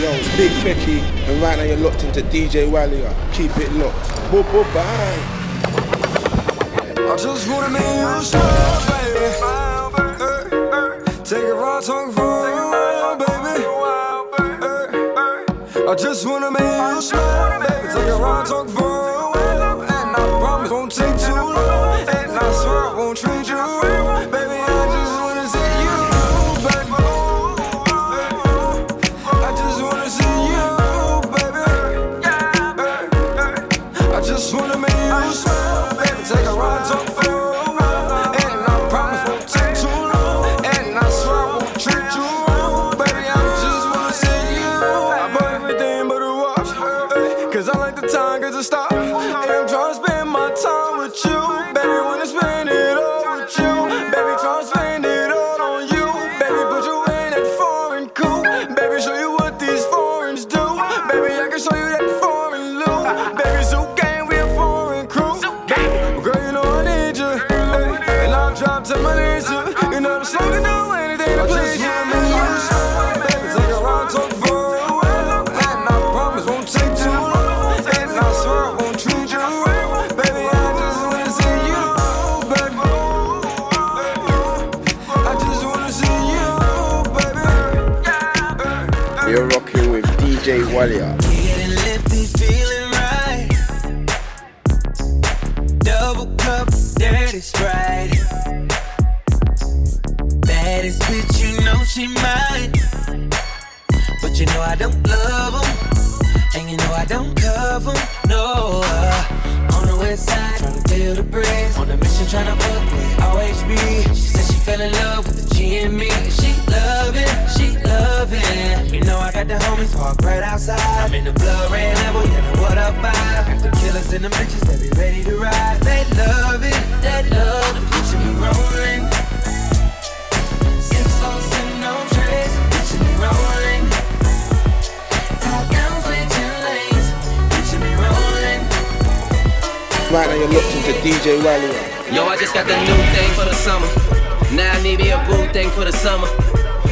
Yo, it's Big Fecky, and right now you're locked into DJ Walia. Keep it locked. Boo boo bye. I just wanna make you smile, baby. Take a ride, talk for you, baby. I just wanna make you smile, baby. Take a ride, talk for you, and I promise won't take baby. I just wanna see you, baby. I just wanna see you, baby. You're rocking with DJ Walia. Fell in love with the G and me. She love it, she love it. You know I got the homies parked right outside. I'm in the blood red level, yeah, know what up vibe. Got the killers and the bitches, they be ready to ride. They love it, they love the picture me rolling. Six sauce and no trays, picture me rolling. Top down, switching lanes, picture me rolling. Right now you're locked into DJ Walia. Yo, I just got the new thing for the summer. Now need me a boo thing for the summer.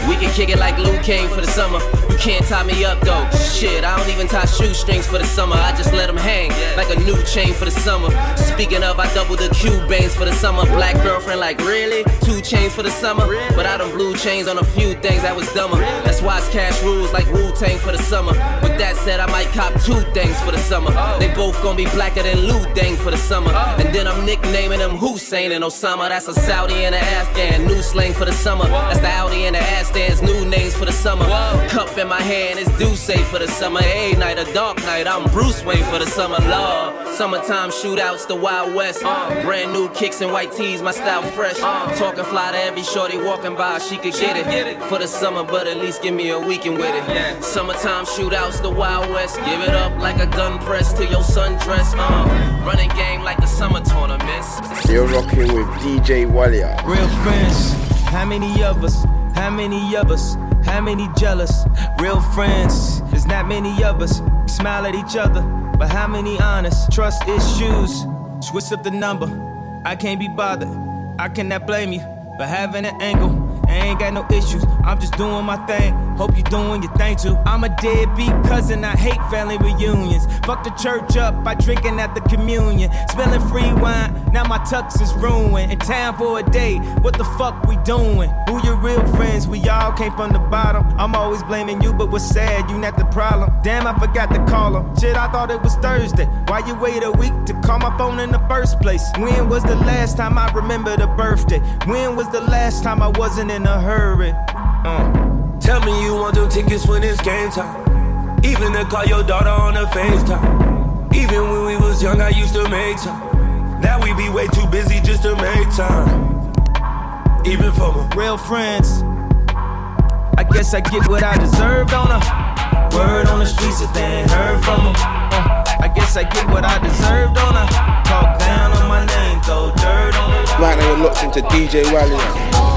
We can kick it like Luke Kane for the summer. Can't tie me up though. Shit, I don't even tie shoestrings for the summer. I just let them hang like a new chain for the summer. Speaking of, I double the Cubans for the summer. Black girlfriend, like really? Two chains for the summer? But I done blue chains on a few things that was dumber. That's why it's cash rules like Wu Tang for the summer. With that said, I might cop two things for the summer. They both gonna be blacker than Lou Dang for the summer. And then I'm nicknaming them Hussein and Osama. That's a Saudi and an Afghan. New slang for the summer. That's the Audi and the Ashdans. New names for the summer. Cup in my hand is Duce for the summer. A night, a dark night. I'm Bruce Wayne for the summer. Lord. Summertime shootouts, the Wild West. Brand new kicks and white tees, my style fresh. Talking fly to every shorty walking by, she could get it. For the summer, but at least give me a weekend with it. Summertime shootouts, the Wild West. Give it up like a gun press to your sundress. Uh, running game like the summer tournaments. You're rocking with DJ Walia. Real friends, how many of us? How many of us? How many jealous? Real friends, there's not many of us. Smile at each other, but how many honest? Trust issues, switch up the number. I can't be bothered, I cannot blame you But having an angle. I ain't got no issues, I'm just doing my thing. Hope you doing your thing too. I'm a deadbeat cousin, I hate family reunions. Fuck the church up by drinking at the communion. Spilling free wine, now my tux is ruined. In town for a day, what the fuck we doing? Who your real friends? We all came from the bottom. I'm always blaming you, but what's sad, you not the problem. Damn, I forgot to call him. Shit, I thought it was Thursday. Why you wait a week to call my phone in the first place? When was the last time I remembered a birthday? When was the last time I wasn't in a hurry? Uh. Tell me you want them tickets when it's game time. Even to call your daughter on the FaceTime. Even when we was young, I used to make time. Now we be way too busy just to make time. Even for my real friends. I guess I get what I deserved on a word on the streets if they ain't heard from them. Uh, I guess I get what I deserved on a talk down on my name, throw dirt on the Right now you're locked into DJ Walia.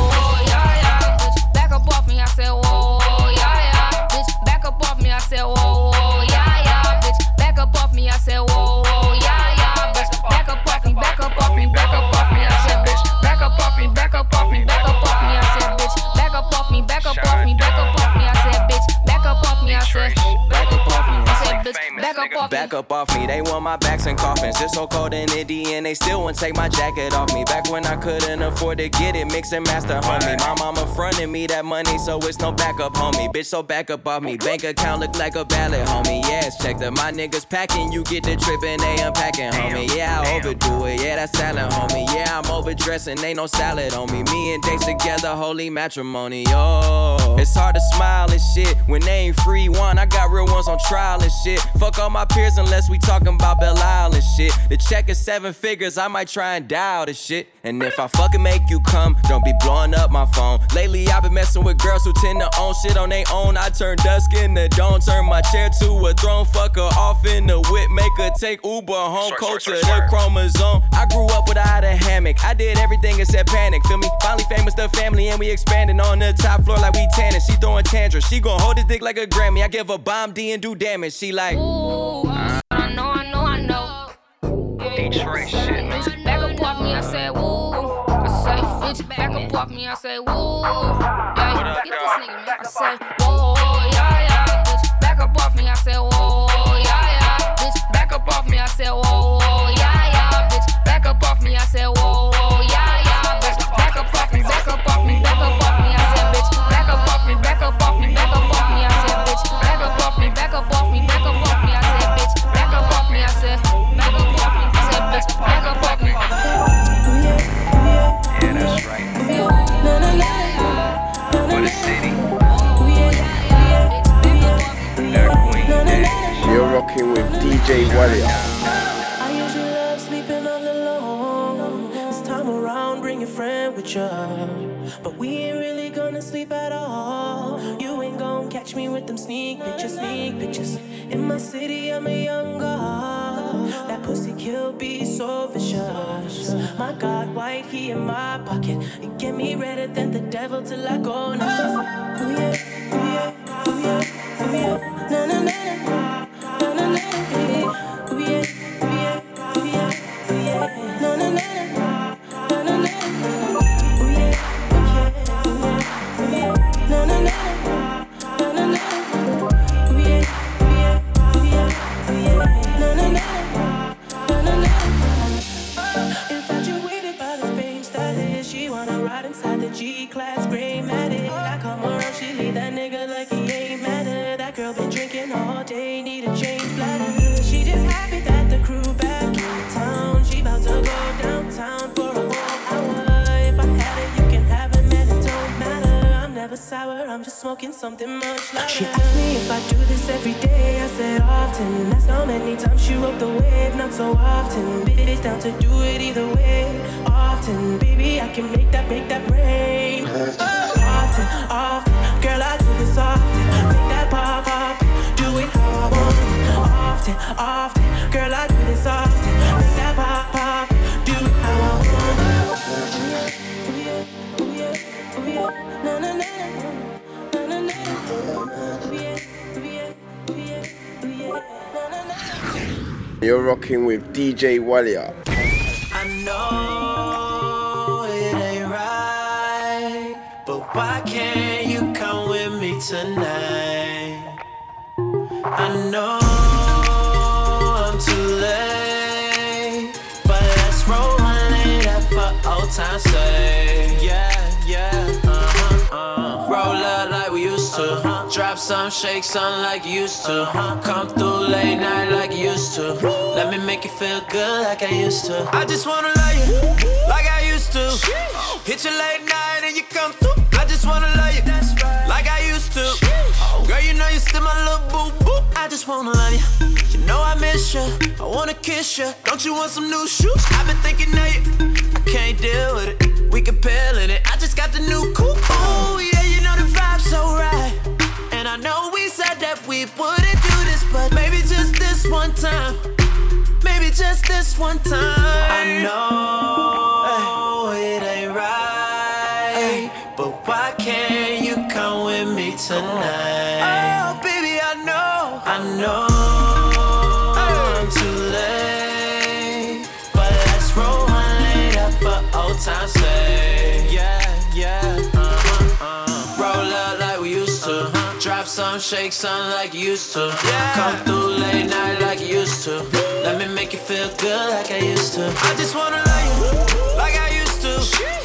Back up off me, they want my backs and coffins. It's so cold in Indy and they still won't take my jacket off me. Back when I couldn't afford to get it, mix and master, homie. My mama fronted me that money, so it's no backup, homie. Bitch, so back up off me. Bank account look like a ballot, homie. Yes, check that. My niggas packing, you get the trip and they unpacking, homie. Yeah, I overdo it. Yeah, that's salad, homie. Yeah, I'm overdressing, ain't no salad on me. Me and Dej together, holy matrimony. Oh, it's hard to smile and shit when they ain't free one. I got real ones on trial and shit. Fuck all my peers unless we talking about Belle Isle and shit. The check is seven figures, I might try and dial this shit. And if I fucking make you come, don't be blowing up my phone. Lately, I've been messing with girls who tend to own shit on their own. I turn dusk into dawn, turn my chair to a throne. Fuck her off in the whip, make her take Uber home. Cold to the chromosome. I grew up without a hammock. I did everything except panic. Feel me? Finally famous, the family, and we expanding on the top floor like we tanning. She throwing tantrums. She gon' hold this dick like a Grammy. I give her bomb D and do damage. She like. Ooh, know. Detroit shit, man. Bitch, back up off me, I said, woo. I say, bitch, back up off me, I say, woo. Yeah, get this nigga, man. I say, Times she rode the wave, not so often. Bitch down to do it either way, often. Baby, I can make that, make that rain. Often, often, girl, I do this often. Make that pop, pop, do it how I want. Often, often, girl, I do this often. Make that pop, pop, do it how I want. Ooh yeah, ooh yeah, ooh yeah, na na na na na na na. Ooh yeah, ooh yeah, You're rocking with DJ Walia. I know it ain't right, but why can't you come with me tonight? I know some, shake some like used to. Come through late night like used to. Let me make you feel good like I used to. I just wanna love you like I used to. Hit you late night and you come through. I just wanna love you like I used to. Girl, you know you still my little boo boo. I just wanna love you. You know I miss you. I wanna kiss you. Don't you want some new shoes? I've been thinking of you. I can't deal with it. We can peel in it. I just got the new coupe. Ooh, yeah, you know the vibe's so right. I know we said that we wouldn't do this, but maybe just this one time. Maybe just this one time. I know it ain't right, but why can't you come with me tonight? Oh, baby, I know, I know I'm too some, shake some like you used to. Yeah. Come through late night like you used to. Let me make you feel good like I used to. I just wanna love you like I used to.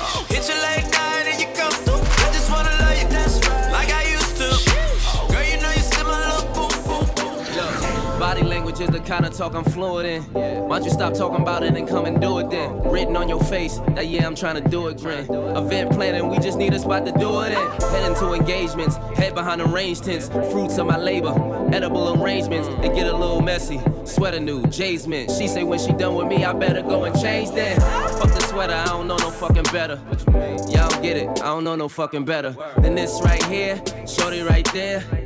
Language is the kind of talk I'm fluent in. Why don't you stop talking about it and come and do it then? Written on your face, that yeah, I'm trying to do it, grin. Event planning, we just need a spot to do it in. Heading to engagements, head behind arranged tents, fruits of my labor, edible arrangements. It get a little messy. Sweater new, Jay's mint. She say when she done with me, I better go and change then. Fuck the sweater, I don't know no fucking better. Y'all get it, I don't know no fucking better. Than this right here, shorty right there.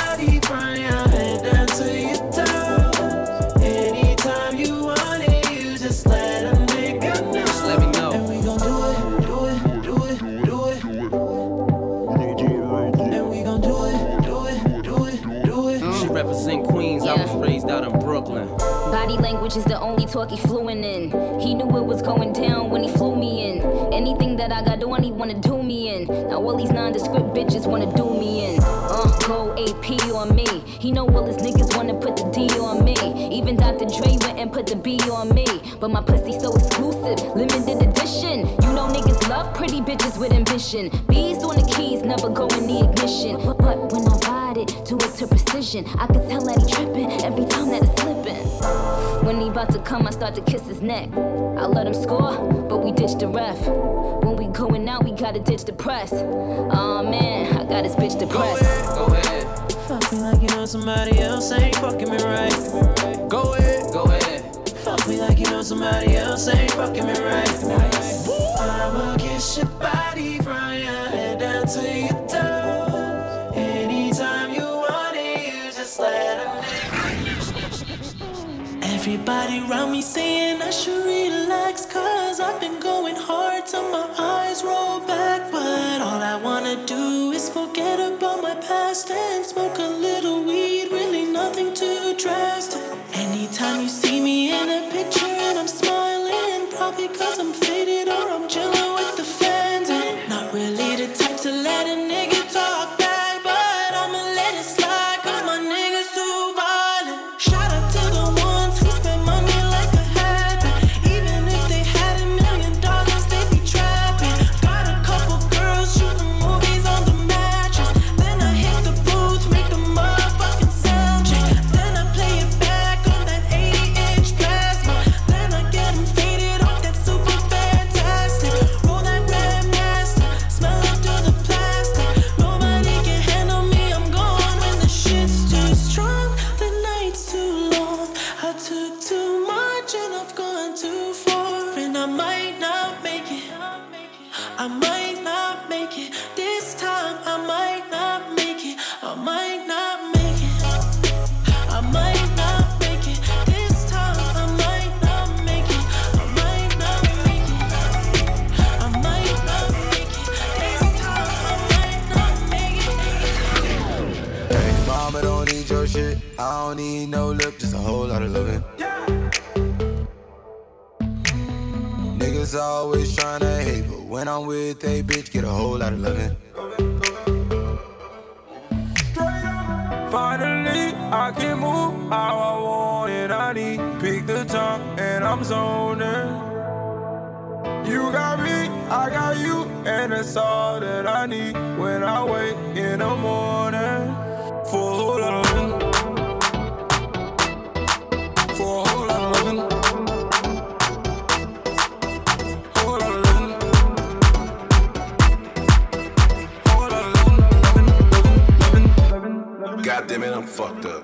talk he fluent in. He knew it was going down when he flew me in. Anything that I got on, he wanna do me in. Now all these nondescript bitches wanna do me in. Uh, go AP on me. He know all his niggas wanna put the D on me. Even Dr. Dre went and put the B on me. But my pussy so exclusive, limited edition. You know niggas love pretty bitches with ambition. Bees on the keys, never go in the ignition. But, but when I ride it, do it to precision. I can tell that he tripping every time that it's slipping. When he about to come, I start to kiss his neck. I let him score, but we ditch the ref. When we going out, we gotta ditch the press. Aw man, I got his bitch depressed. Go ahead. go ahead. Fuck me like you know somebody else ain't fucking me right. Go ahead. Go ahead. Fuck me like you know somebody else ain't fucking me right. Nice. I'ma kiss your body from your head down to your toes. Anytime you want it, you just let a Everybody around me saying I should relax Cause I've been going hard till my eyes roll back. But all I wanna do is forget about my past And smoke a little weed, really nothing too drastic. Anytime you see me in a picture and I'm smiling Probably cause I'm faded or I'm chilling Niggas always tryna hate, but when I'm with a bitch, get a whole lot of loving. Finally, I can move how I want and I need. Pick the time and I'm zoning. You got me, I got you, and that's all that I need when I wake in the morning. Whole of damn it, I'm fucked up.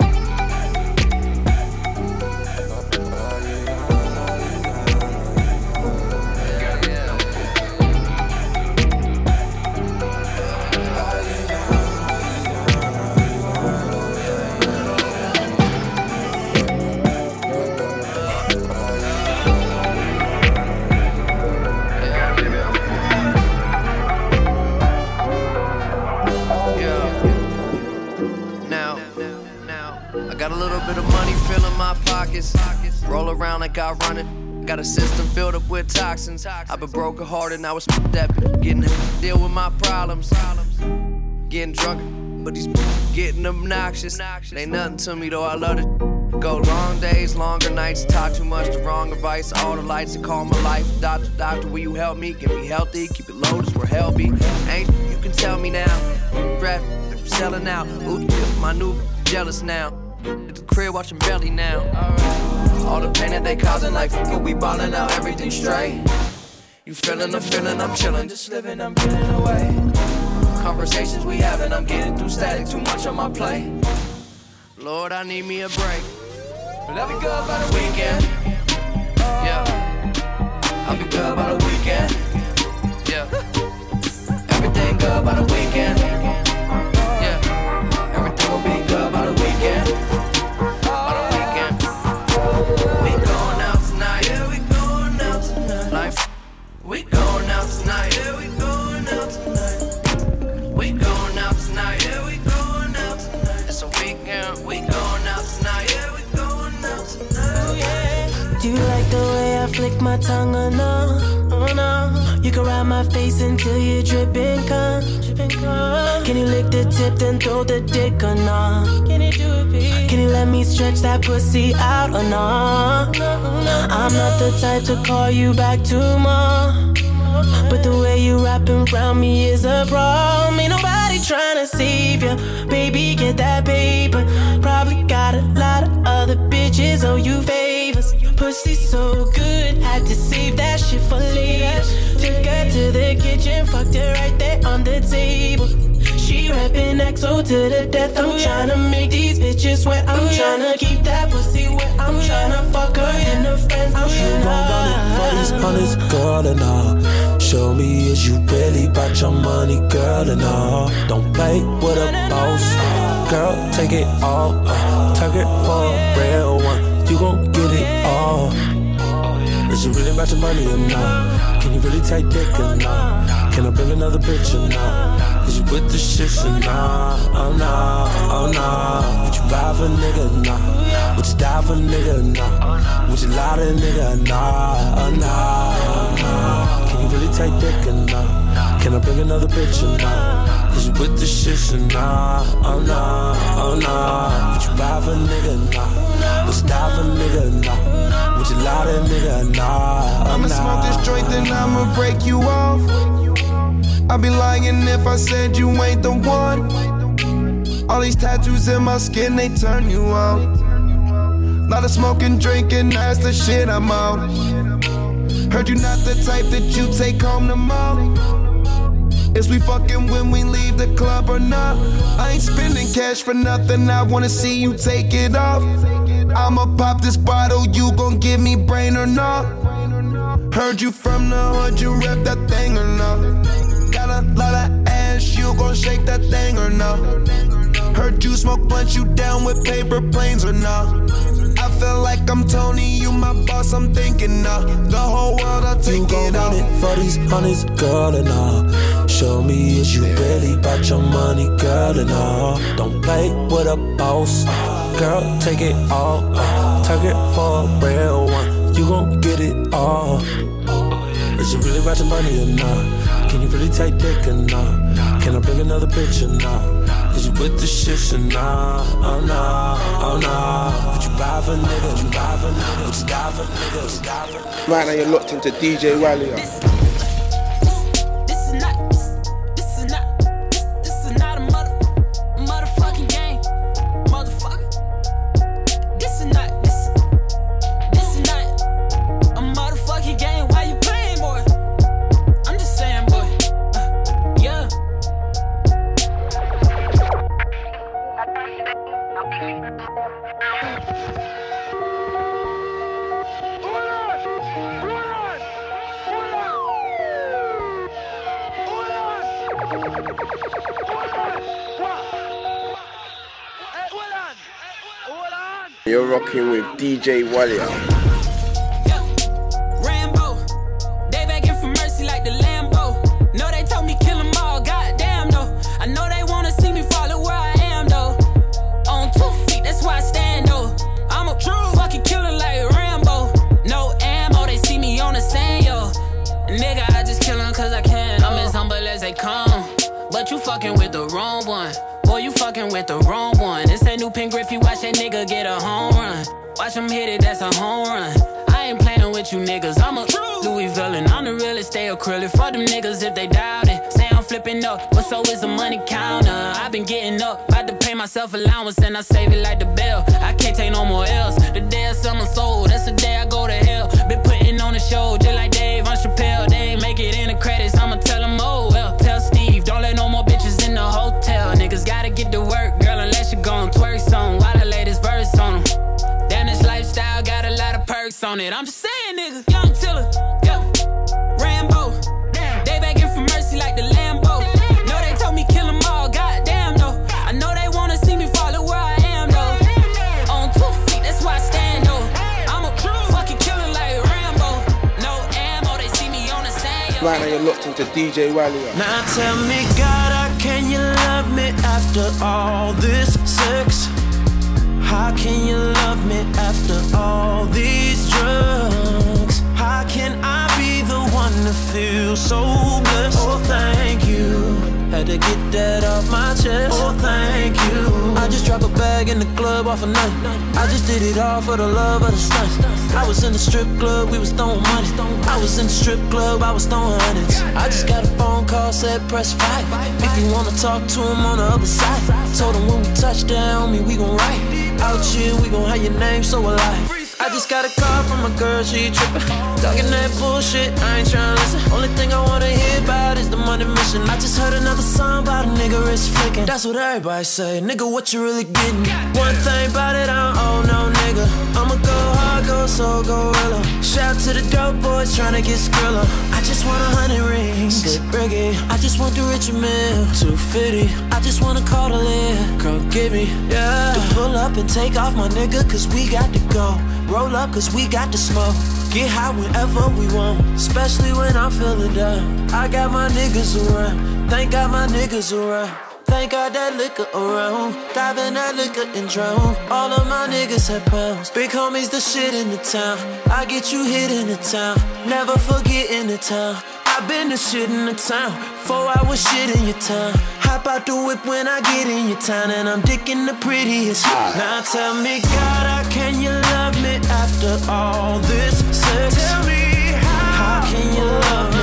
Pockets. Roll around like I run it. Got a system filled up with toxins. I've been broken hearted, now it's that getting deal with my problems. Getting drunk, but these getting obnoxious. Ain't nothing to me though, I love it. Go long days, longer nights, talk too much, the wrong advice. All the lights that call my life. Doctor, doctor, will you help me? Get me healthy, keep it low, this where hell be. Ain't you can tell me now. Rap, selling out. Ooh, my new jealous now. At the crib watching belly now. All the pain that they causing, like fuck we ballin' out, everything straight. You feelin' I'm feeling, I'm chillin', just livin', I'm getting away. Conversations we having, I'm getting through static, too much on my plate. Lord, I need me a break. But I'll be good by the weekend. Yeah. I'll be good by the weekend. Yeah. Everything good by the weekend. Pussy out or no? I'm not the type to call you back tomorrow. But the way you wrapping around me is a problem. Ain't nobody trying to save you. Baby, get that paper. Probably got a lot of other bitches owe you favors. Pussy so good, had to save that shit for later. Took her to the kitchen, fucked her right there on the table. She rapping XO to the death. I'm tryna make these bitches wet. I'm tryna keep that pussy wet. I'm tryna fuck her and her friends. I'm You gon' run it for these tryna. honest girl and all. Show me is you really about your money, girl and all. Don't play with a boss. Girl, take it all. Uh, target for a real one. You gon' get it all. Is you really about your money or not? Can you really take dick or not? Can I bring another bitch or not? Is you with the shits or not? Oh nah, oh nah. Would you buy a nigga? Nah. Would you die for a nigga? Nah. Would you lie to a nigga? Nah, oh nah, nah. Can you really take dick or not? Can I bring another bitch or not? Is you with the shits or not? Oh nah, oh nah. Would you buy for a nigga? Nah. Would you die for a nigga? Nah. Would you lie to a nigga? Nah, oh I'ma nah. smoke this joint, then I'ma break you off. I'd be lying if I said you ain't the one. All these tattoos in my skin, they turn you on. Lot of smoking, drinking, that's the shit I'm on. Heard you not the type that you take home to mom. Is we fucking when we leave the club or not? I ain't spending cash for nothing, I wanna see you take it off. I'ma pop this bottle, you gon' give me brain or not? Heard you from the hood, you rep that thing or not? Got a lot of ass, you gon' shake that thing or not? Heard you smoke blunt, you down with paper planes or not? I feel like I'm Tony, you my boss, I'm thinking nah. The whole world, I'll You take gon' it off. it for these honeys, girl, and all. Show me is you really about your money, girl, and all. Don't play with a boss. Girl, take it all. Take it for a real one. You gon' get it all. Is you really about your money or not? Can you really take dick or? Can I bring another bitch or not? Is you with the shits or not? Oh oh. Would you buy for nigga? Would you buy for nigga? Would you for nigga? Right now you're locked into DJ Walia. DJ Walia. Get a home run. Watch him hit it, that's a home run. I ain't playing with you niggas. I'm a true Louis villain. I'm the realest, stay acrylic. For them niggas if they doubt it. Say I'm flipping up, but so is the money counter. I've been getting up, about to pay myself allowance and I save it like the bill. I can't take no more else. The day I sell my soul, that's the day I go to hell. Been putting on the show just like Dave on Chappelle. They ain't make it in the credits, I'ma tell them, oh well. Tell Steve, don't let no more bitches in the hotel. Niggas gotta get to work, girl, unless you gon' twerk song. Why the latest verse on them? Damn, this lifestyle got a lot of perks on it. I'm just saying, nigga. Young Tiller, yeah. Rambo. They begging for mercy like the Lambo. No, they told me kill them all, goddamn, though. I know they wanna see me fall to where I am, though. On two feet, that's why I stand, though. I'm a fucking killer like Rambo. No ammo, they see me on the sand. Right now you're locked into DJ Walia. Now tell me, God, after all this sex? How can you love me after all these drugs? How can I be the one to feel so blessed? Oh, thank you. Had to get that off my chest. Oh, thank you. I just dropped a bag in the club off a nothing. I just did it all for the love of the stunt. I was in the strip club, we was throwing money. I was in the strip club, I was throwing hundreds. I just got a phone call, said press five. If you wanna talk to him on the other side, told him when we touch down, me we gon' ride. Out here, we gon' have your name so alive. I just got a call from a girl, she trippin'. Talking that bullshit, I ain't tryna listen. Only thing I wanna hear about is the money mission. I just heard another song about a nigga wrist flicking. That's what everybody say, nigga, what you really getting? One thing about it, I don't owe no nigga. I'ma go go so gorilla. Shout to the dope boys tryna get skrilla. I just want a hundred rings, get briggy. I just want the rich meal, 250. I just wanna call the live, come get me, yeah. To pull up and take off my nigga, cause we got to go. Roll up, cause we got to smoke. Get high whenever we want, especially when I'm feeling down. I got my niggas around, thank God my niggas around. Thank God that liquor around, diving that liquor and drown. All of my niggas have pounds, big homies the shit in the town. I get you hit in the town, never forget in the town. I been the shit in the town, four hours shit in your town. Hop out the whip when I get in your town, and I'm dicking the prettiest. Now tell me, God, can you love me after all this sex? Tell me how. How can you love me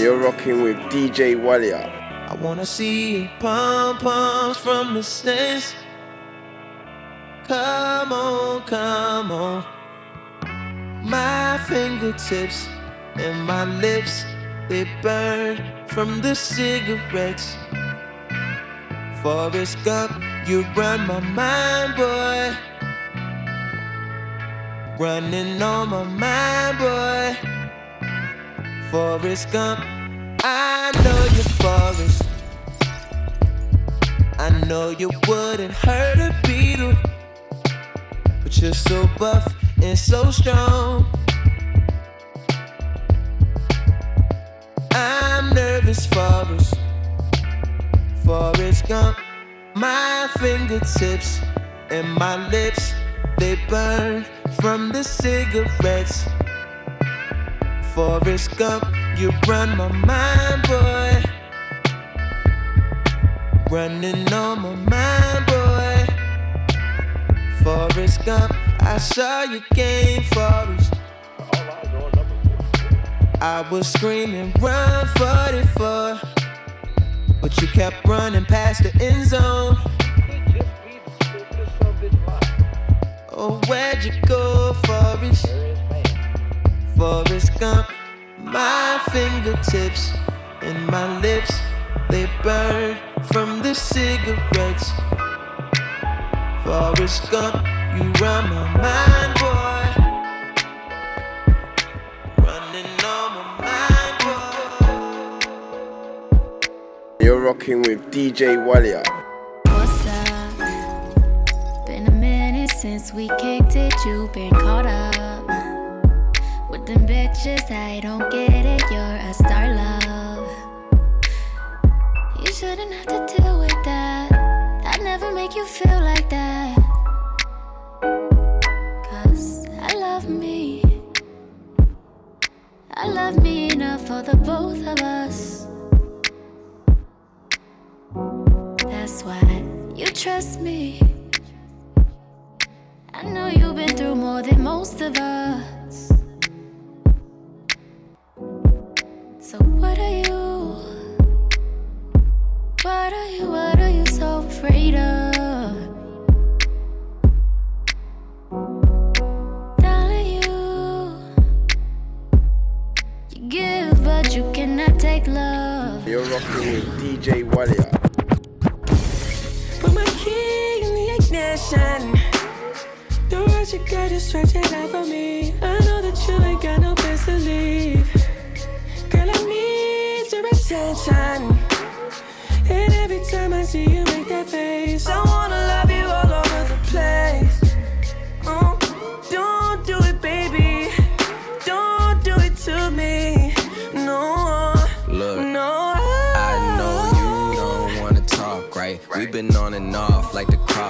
You're rocking with DJ Walia. I wanna see pom poms from the stands. Come on, come on. My fingertips and my lips, they burn from the cigarettes. Forrest Gump, you run my mind, boy. Running on my mind, boy. Forrest Gump, I know you're Forrest. I know you wouldn't hurt a beetle, but you're so buff and so strong. I'm nervous, Forrest. Forrest Gump, my fingertips and my lips, they burn from the cigarettes. Forrest Gump, you run my mind, boy. Running on my mind, boy. Forrest Gump, I saw you game, Forrest. I was screaming, run 44. But you kept running past the end zone. Oh, where'd you go, Forrest? Forrest Gump, my fingertips and my lips, they burn from the cigarettes. Forrest Gump, you run my mind, boy. Running on my mind, boy. You're rocking with DJ Walia. What's up? Been a minute since we kicked it. You been caught up something, bitches. I don't get it. You're a star, love. You shouldn't have to deal with that. I'd never make you feel like that. Cause I love me. I love me enough for the both of us. That's why you trust me. I know you've been through more than most of us. What are you?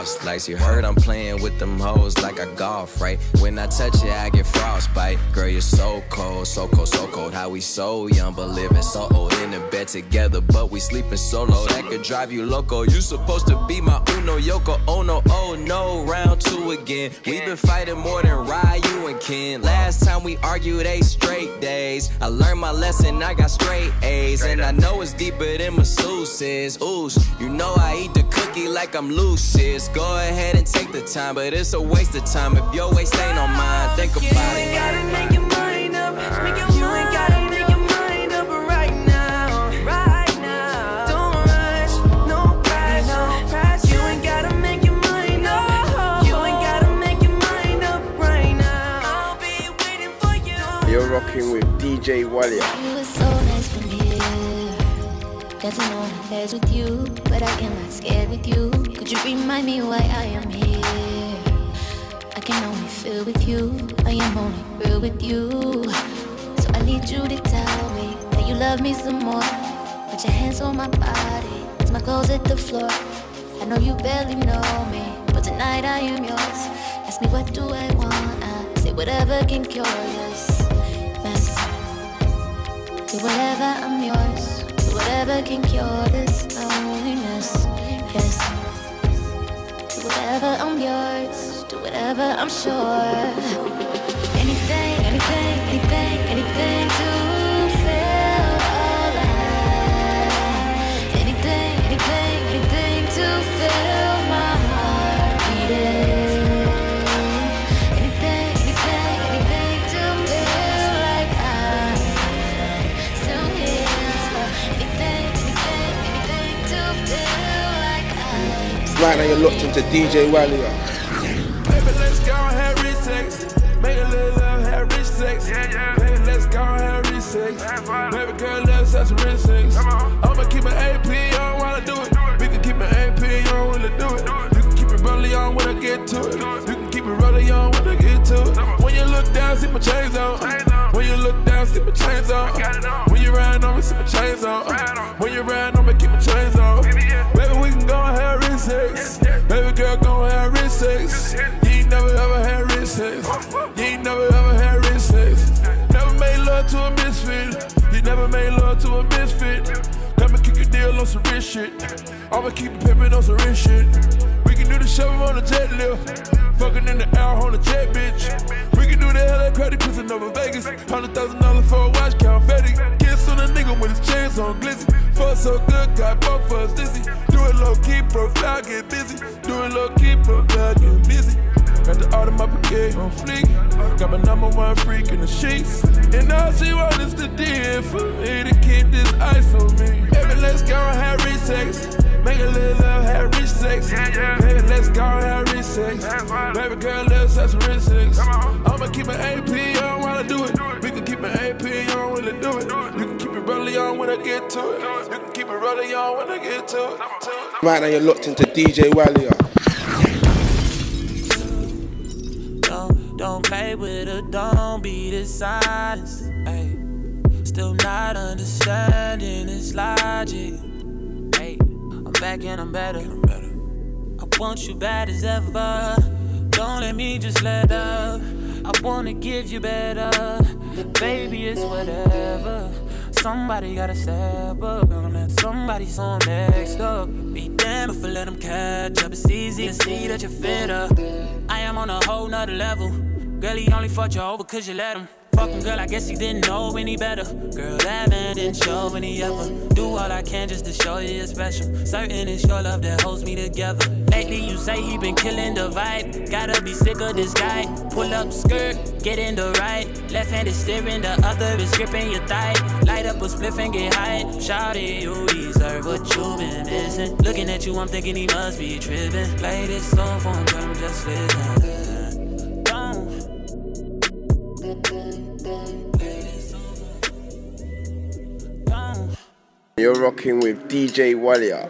Like You heard I'm playing with them hoes like I golf, right? When I touch you, I get frostbite. Girl, you're so cold, so cold, so cold. How we so young, but living so old in the bed together, but we sleeping solo. That could drive you loco. You supposed to be my Uno Yoko. Oh no, oh no, round two again. We've been fighting more than Ryu and Ken. Last time we argued eight straight days. I learned my lesson, I got straight A's. And I know it's deeper than masseuses. Ooh, you know I eat the cookie like I'm Lucius. Go ahead and take the time, but it's a waste of time if your waist ain't on mine. Think about You ain't it. gotta make your mind up. Make your you ain't gotta make your mind up right now. Right now. Don't rush, no press, no press. You ain't gotta make your mind up. You ain't gotta make your mind up right now. I'll be waiting for you. You're rocking with DJ Walia. Dancing on the edge with you, but I am not scared with you. Could you remind me why I am here? I can only feel with you. I am only real with you. So I need you to tell me that you love me some more. Put your hands on my body, as my clothes at the floor. I know you barely know me, but tonight I am yours. Ask me what do I want? I say whatever can cure this mess. Do whatever, I'm yours. Whatever can cure this loneliness. Yes. Do whatever, I'm yours. Do whatever, I'm sure. Right now you're locked into DJ Walia. Baby, let's go and have rich sex. Make a little love, have rich sex. Baby, let's go and have rich sex. Baby girl, let's have some rich sex. I'ma keep an AP on while I do it. We can keep an AP on when I do it. You can keep it rolling on when I get to it. You can keep it rolling on when I get to it. When you look down, see my chains on. When you look down, see my chains on. When you ride on see my chains on. When you ride on I'ma keep it pimpin' on some rich shit. We can do the show on the jet lift. Fucking in the air on the jet, bitch. We can do the hell credit cruising over Vegas. Hundred thousand dollars for a watch, count Fetty. Kiss on a nigga with his chains on glizzy. Fuck so good, got both of us dizzy. Do it low key, profile, get busy. Do it low key, profile, get busy. Got the art of my on fleek. Got my number one freak in the sheets. And all she want is the deal for me to keep this ice on me. Go and have rich sex. Make a little love, have rich sex. Baby, let's go and have rich sex. Baby girl, let's have some rich sex. I'ma keep an AP on while I do it. We can keep an AP on when I do it. You can keep it rolling on when I get to it. You can keep it rolling on when I get to it. Right now you're locked into DJ Walia. Don't, don't play with her, don't be dishonest. Ay. Still not understanding its logic. Ay. I'm back and I'm better. I want you bad as ever. Don't let me just let up. I wanna give you better. Baby, it's whatever. Somebody gotta step up and let somebody so next up. Be damned if I let them catch up. It's easy to see that you're fitter. I am on a whole nother level. Girl, he only fucked you over cause you let him. Fucking girl, I guess he didn't know any better. Girl, that man didn't show any ever. Do all I can just to show you you're special. Certain it's your love that holds me together. Lately, you say he been killing the vibe. Gotta be sick of this guy. Pull up skirt, get in the right. Left hand is steering, the other is gripping your thigh. Light up a spliff and get high. Shawty, you deserve what you been missing. Looking at you, I'm thinking he must be tripping. Play this song for him, him just listen. You're rocking with DJ Walia.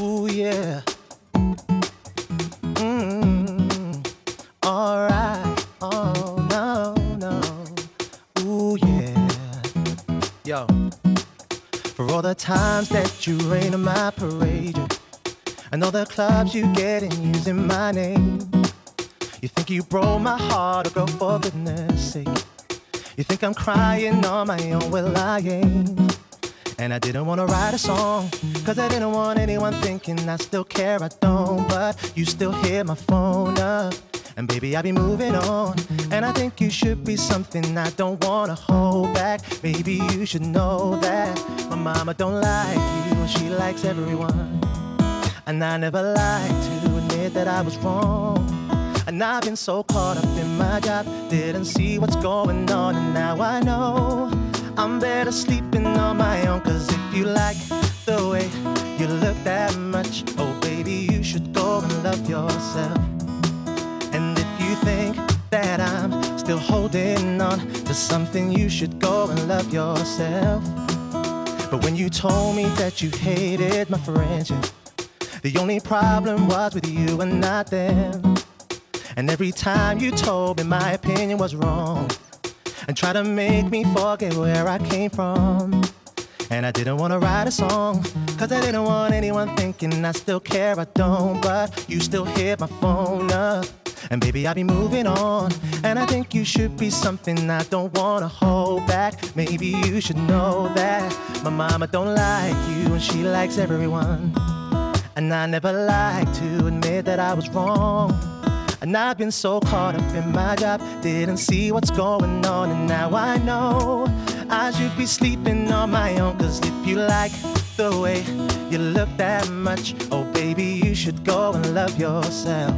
Ooh, yeah. Mm, alright. Oh, no, no. Ooh, yeah. Yo. For all the times that you rain on my parade, and all the clubs you get in using my name. You think you broke my heart, oh girl, for goodness sake. You think I'm crying on my own, well, I ain't. And I didn't wanna write a song, cause I didn't want anyone thinking I still care, I don't. But you still hit my phone up, and baby, I'll be moving on. And I think you should be something I don't wanna hold back. Maybe you should know that my mama don't like you, and she likes everyone. And I never like to admit that I was wrong. And I've been so caught up in my job, didn't see what's going on, and now I know I'm better sleeping on my own. Cause if you like the way you look that much, oh baby, you should go and love yourself. And if you think that I'm still holding on to something, you should go and love yourself. But when you told me that you hated my friendship, the only problem was with you and not them. And every time you told me my opinion was wrong, and try to make me forget where I came from. And I didn't wanna write a song, cause I didn't want anyone thinking I still care, I don't. But you still hit my phone up, and baby, I'll be moving on. And I think you should be something I don't wanna hold back. Maybe you should know that my mama don't like you, and she likes everyone. And I never like to admit that I was wrong. And I've been so caught up in my job, didn't see what's going on, and now I know I should be sleeping on my own. Cause if you like the way you look that much, oh baby, you should go and love yourself.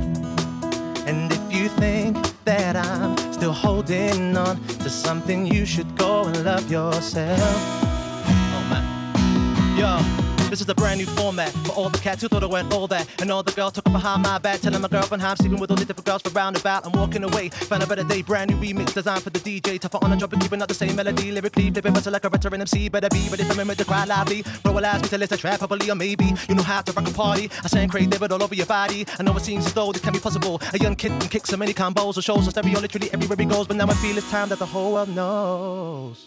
And if you think that I'm still holding on to something, you should go and love yourself. Oh man. Yo. This is a brand new format for all the cats who thought I went all that. And all the girls talking behind my back, telling my girlfriend how I'm sleeping with all the different girls for roundabout. I'm walking away, found a better day, brand new remix designed for the DJ. Tougher on the drum, but keeping up the same melody. Lyrically, flipping muscle like a veteran MC. Better be ready for me to cry loudly. Bro, will ask me it's a trap, probably or maybe. You know how to rock a party. I sound crazy, but all over your body. I know it seems as though this can be possible. A young kid can kick so many combos or shows on stereo literally everywhere he goes. But now I feel it's time that the whole world knows.